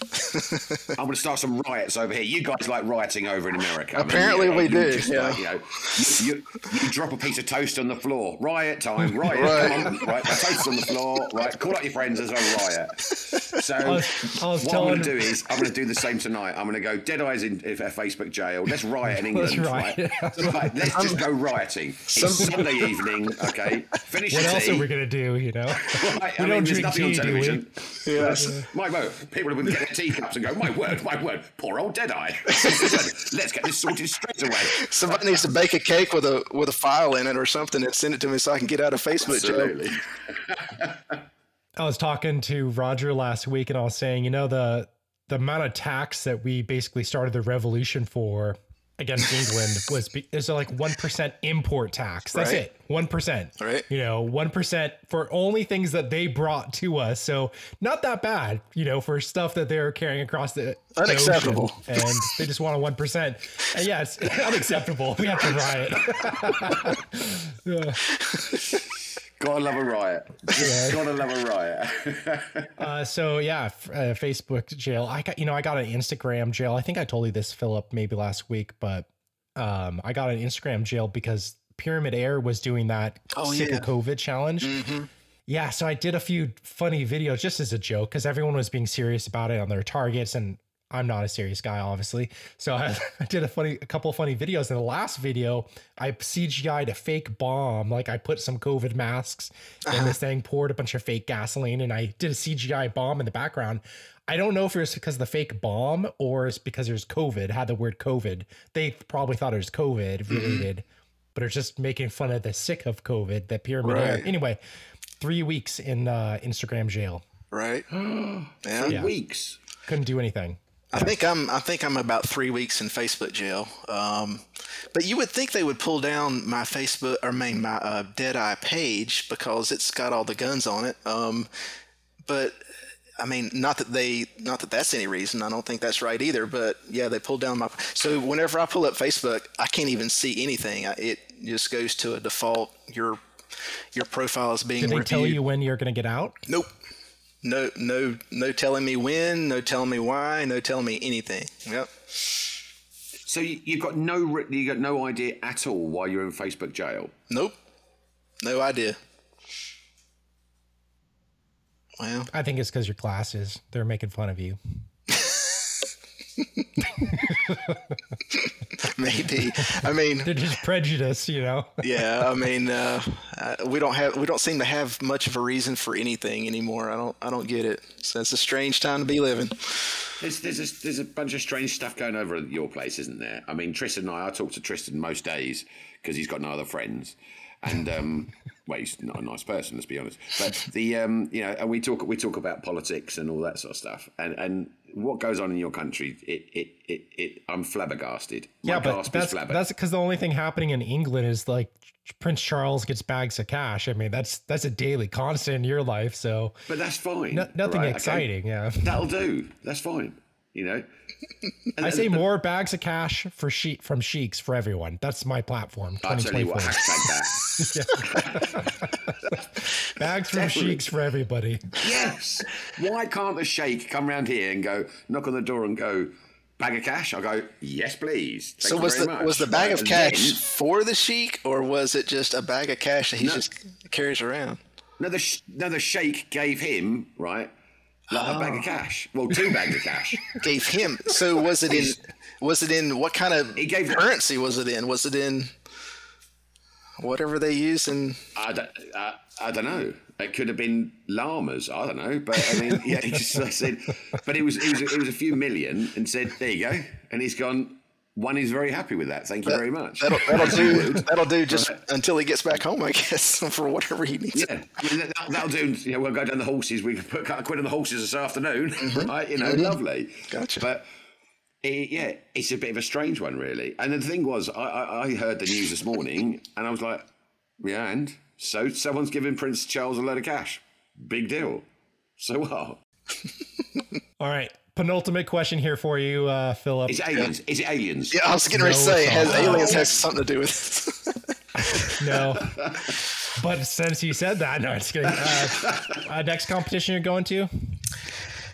I'm going to start some riots over here. You guys like rioting over in America. I Apparently mean, you know, we do. Just, yeah. Like, you, know, you, you, you, drop a piece of toast on the floor. Riot time. Riot. [laughs] right. Come on. Right. The toast on the floor. Right. Call up your friends. as a riot. So I was, I was what telling... I'm going to do is I'm going to do the same tonight. I'm going to go dead eyes in a Facebook jail. Let's riot in [laughs] England. Right. right. Let's just go rioting. It's Sunday evening. Okay. Finish what your else tea. are we going to do? You know, [laughs] Right, we I don't mean, there's drink nothing on tea, do television. we? Yes. My word, people would get [laughs] their teacups and go, my word, my word, poor old Deadeye. [laughs] Let's get this sorted straight away. Somebody needs to bake a cake with a with a file in it or something and send it to me so I can get out of Facebook jail. Absolutely. I was talking to Roger last week, and I was saying, you know, the the amount of tax that we basically started the revolution for against England was be, is like one percent import tax. That's Right. it, one percent. Right. You know, one percent for only things that they brought to us. So not that bad. You know, for stuff that they're carrying across the the Unacceptable. ocean, and they just want a one percent. And yeah, it's [laughs] unacceptable. We have to riot. [laughs] Yeah. Gotta love a riot. Just gotta love a riot. Uh, so yeah, f- uh, Facebook jail. I got you know I got an Instagram jail. I think I told you this, Philip, maybe last week, but um, I got an Instagram jail because Pyramid Air was doing that Oh, sick yeah. COVID challenge. Yeah, so I did a few funny videos just as a joke because everyone was being serious about it on their targets, and I'm not a serious guy, obviously. So I, [laughs] I did a funny, a couple of funny videos. In the last video, I CGI'd a fake bomb. Like I put some COVID masks in this thing, poured a bunch of fake gasoline, and I did a CGI bomb in the background. I don't know if it was because of the fake bomb or it's because there's COVID, had the word COVID. They probably thought it was COVID related, but it's just making fun of the sick of COVID, that pyramid Right. Anyway, three weeks in uh, Instagram jail. Right? [gasps] yeah. Yeah. Weeks. Couldn't do anything. I think I'm I think I'm about three weeks in Facebook jail. Um, but you would think they would pull down my Facebook or my, my uh, Deadeye page because it's got all the guns on it. Um, but I mean, not that they not that that's any reason. I don't think that's right either. But yeah, they pulled down my. So whenever I pull up Facebook, I can't even see anything. I, it just goes to a default. Your your profile is being Did they reviewed. tell you when you're going to get out? Nope. No, no, no telling me when, no telling me why, no telling me anything. Yep. So you, you've got no ri- you got no idea at all why you're in Facebook jail. Nope. No idea. Well, I think it's because your glasses. They're making fun of you. [laughs] maybe. I mean, They're just prejudice, you know. [laughs] yeah. I mean, uh, uh, we don't have, we don't seem to have much of a reason for anything anymore. I don't, I don't get it. So it's a strange time to be living. There's there's a, there's a bunch of strange stuff going over at your place, isn't there? I mean, Tristan and I, I talk to Tristan most days because he's got no other friends. and um, [laughs] well, he's not a nice person, let's be honest. But the um, you know, and we talk we talk about politics and all that sort of stuff, and and what goes on in your country, it it it, it I'm flabbergasted. My yeah, but that's that's because the only thing happening in England is like Prince Charles gets bags of cash. I mean, that's that's a daily constant in your life. So but that's fine. no, nothing right, okay? exciting. Yeah, That'll do. That's fine. You know. And- [laughs] I say and- more bags of cash for sheik from sheiks for everyone. That's my platform. I'll tell you what. 2024. Hashtag that. [laughs] [laughs] Bags from Definitely. sheiks for everybody. Yes. Why can't the sheikh come round here and go knock on the door and go bag of cash? I'll go yes, please. Thank So was the much." was the bag Right, of cash then- for the sheik, or was it just a bag of cash that he No. just carries around? no, the no, the sheikh gave him right like a bag Oh. of cash. Well, two bags of cash. [laughs] Gave him. So was it in? Was it in what kind of He gave- currency was it in? Was it in whatever they use in? I don't, I, I don't know. It could have been llamas. I don't know. But I mean, yeah, he just I said, but it was it was it was a few million, and said, "There you go." And he's gone. One is very happy with that. Thank you very much. That'll, that'll do. [laughs] That'll do just until he gets back home, I guess, [laughs] for whatever he needs. Yeah, I mean, that, that'll do. You know, we'll go down the horses. We can put a couple of quid on the horses this afternoon, [laughs] right? You know, lovely. Mm-hmm. Gotcha. But it, yeah, it's a bit of a strange one, really. And the thing was, I, I, I heard the news this morning, and I was like, yeah, and so someone's giving Prince Charles a load of cash. Big deal. So what? [laughs] All right, penultimate question here for you, uh, Philip. Is it aliens? Is it aliens? Yeah, I was getting ready to No, say, has aliens has something to do with it. [laughs] No. But since you said that, no, it's kidding. Uh, uh, next competition you're going to?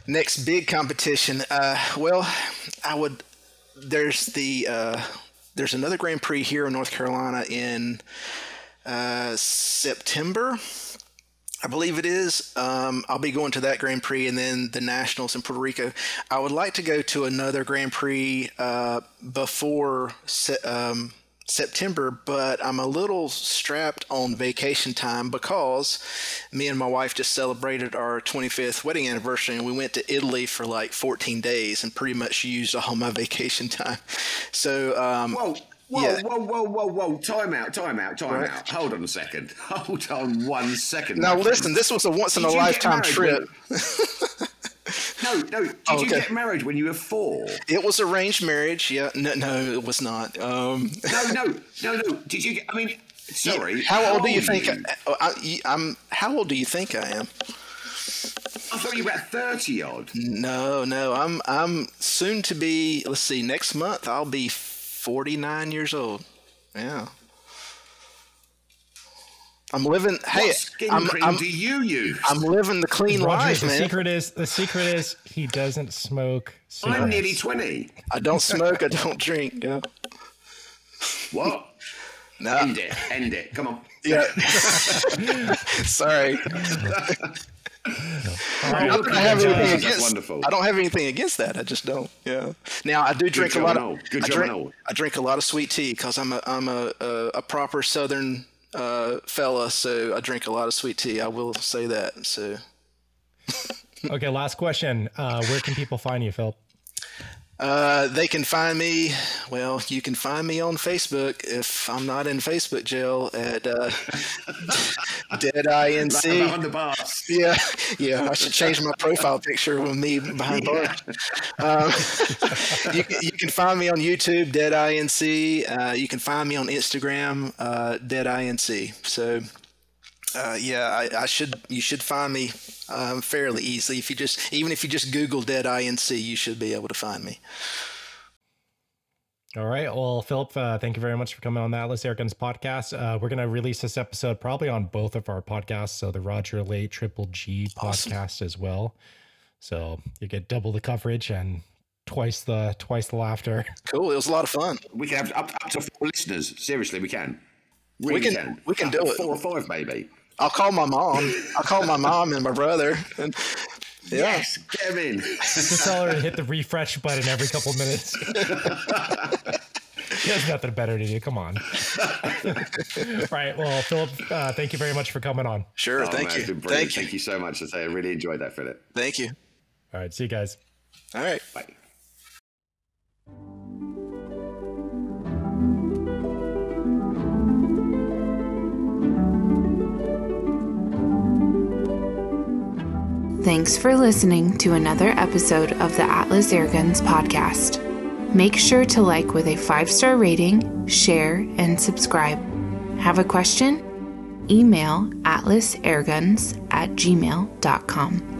Next big competition. Uh, well, I would. There's the. Uh, there's another Grand Prix here in North Carolina in uh, September. I believe it is. Um, I'll be going to that Grand Prix and then the Nationals in Puerto Rico. I would like to go to another Grand Prix uh, before um, September, but I'm a little strapped on vacation time because me and my wife just celebrated our 25th wedding anniversary and we went to Italy for like 14 days and pretty much used all my [laughs] vacation time. So, um, Whoa, whoa, Yeah. whoa, whoa, whoa, whoa! Time out, time out, time Right. out. Hold on a second. [laughs] Hold on one second. now listen, this was a once in a Did you get lifetime trip. [laughs] no, no. Did Oh, you okay. get married when you were four? It was arranged marriage. Yeah, no, no, it was not. Um, No, no, no, no. Did you get? I mean, sorry. how old do you think? I, I, I'm. How old do you think I am? I thought you were about thirty odd. No, no, I'm. I'm soon to be. Let's see. Next month, I'll be 49 years old. Yeah. I'm living. Hey, what skin I'm. cream I'm, do you use? I'm living the clean Roger, life, the man. secret is the secret is he doesn't smoke I'm nearly twenty. I don't smoke. I don't drink. Yeah. What? No. End it. End it. Come on. Yeah. [laughs] Sorry. All right, Look I at have anything against. wonderful. I don't have anything against that. I just don't. Yeah. Now I do drink a lot and of. Good I job drink. I drink a lot of sweet tea because I'm a I'm a, a a proper Southern uh, fella, so I drink a lot of sweet tea. I will say that. So [laughs] okay, last question. Uh, where can people find you, Philip? Uh, they can find me. Well, you can find me on Facebook if I'm not in Facebook jail at uh, [laughs] Deadeye NC. the bars. Yeah, yeah. I should change my profile picture with me behind bars. Um, [laughs] you, can- you can find me on YouTube, Deadeye NC. Uh, you can find me on Instagram, uh, Deadeye NC. So, uh, yeah, I, I should. You should find me um, fairly easily. If you just, even if you just Google Deadeye NC, you should be able to find me. All right. Well, Philip, uh, thank you very much for coming on the Atlas Air Guns podcast. Uh, we're going to release this episode probably on both of our podcasts. So the Roger Late Triple G Awesome. podcast as well. So you get double the coverage and twice the twice the laughter. Cool. It was a lot of fun. We can have up, up to four listeners. Seriously, we can. Really can- can. we can Up do to it. Four or five, maybe. I'll call my mom. I'll call my mom and my brother. And, yeah. Yes, get him. Just tell her to hit the refresh button every couple minutes. he has nothing better to do. Come on. All right. Well, Philip, uh, thank you very much for coming on. Sure. Oh, thank man, you. Thank you. Thank you so much. I really enjoyed that, Philip. Thank you. All right. See you guys. All right. Bye. Thanks for listening to another episode of the Atlas Airguns podcast. Make sure to like with a five star rating, share, and subscribe. Have a question? Email atlasairguns at gmail.com.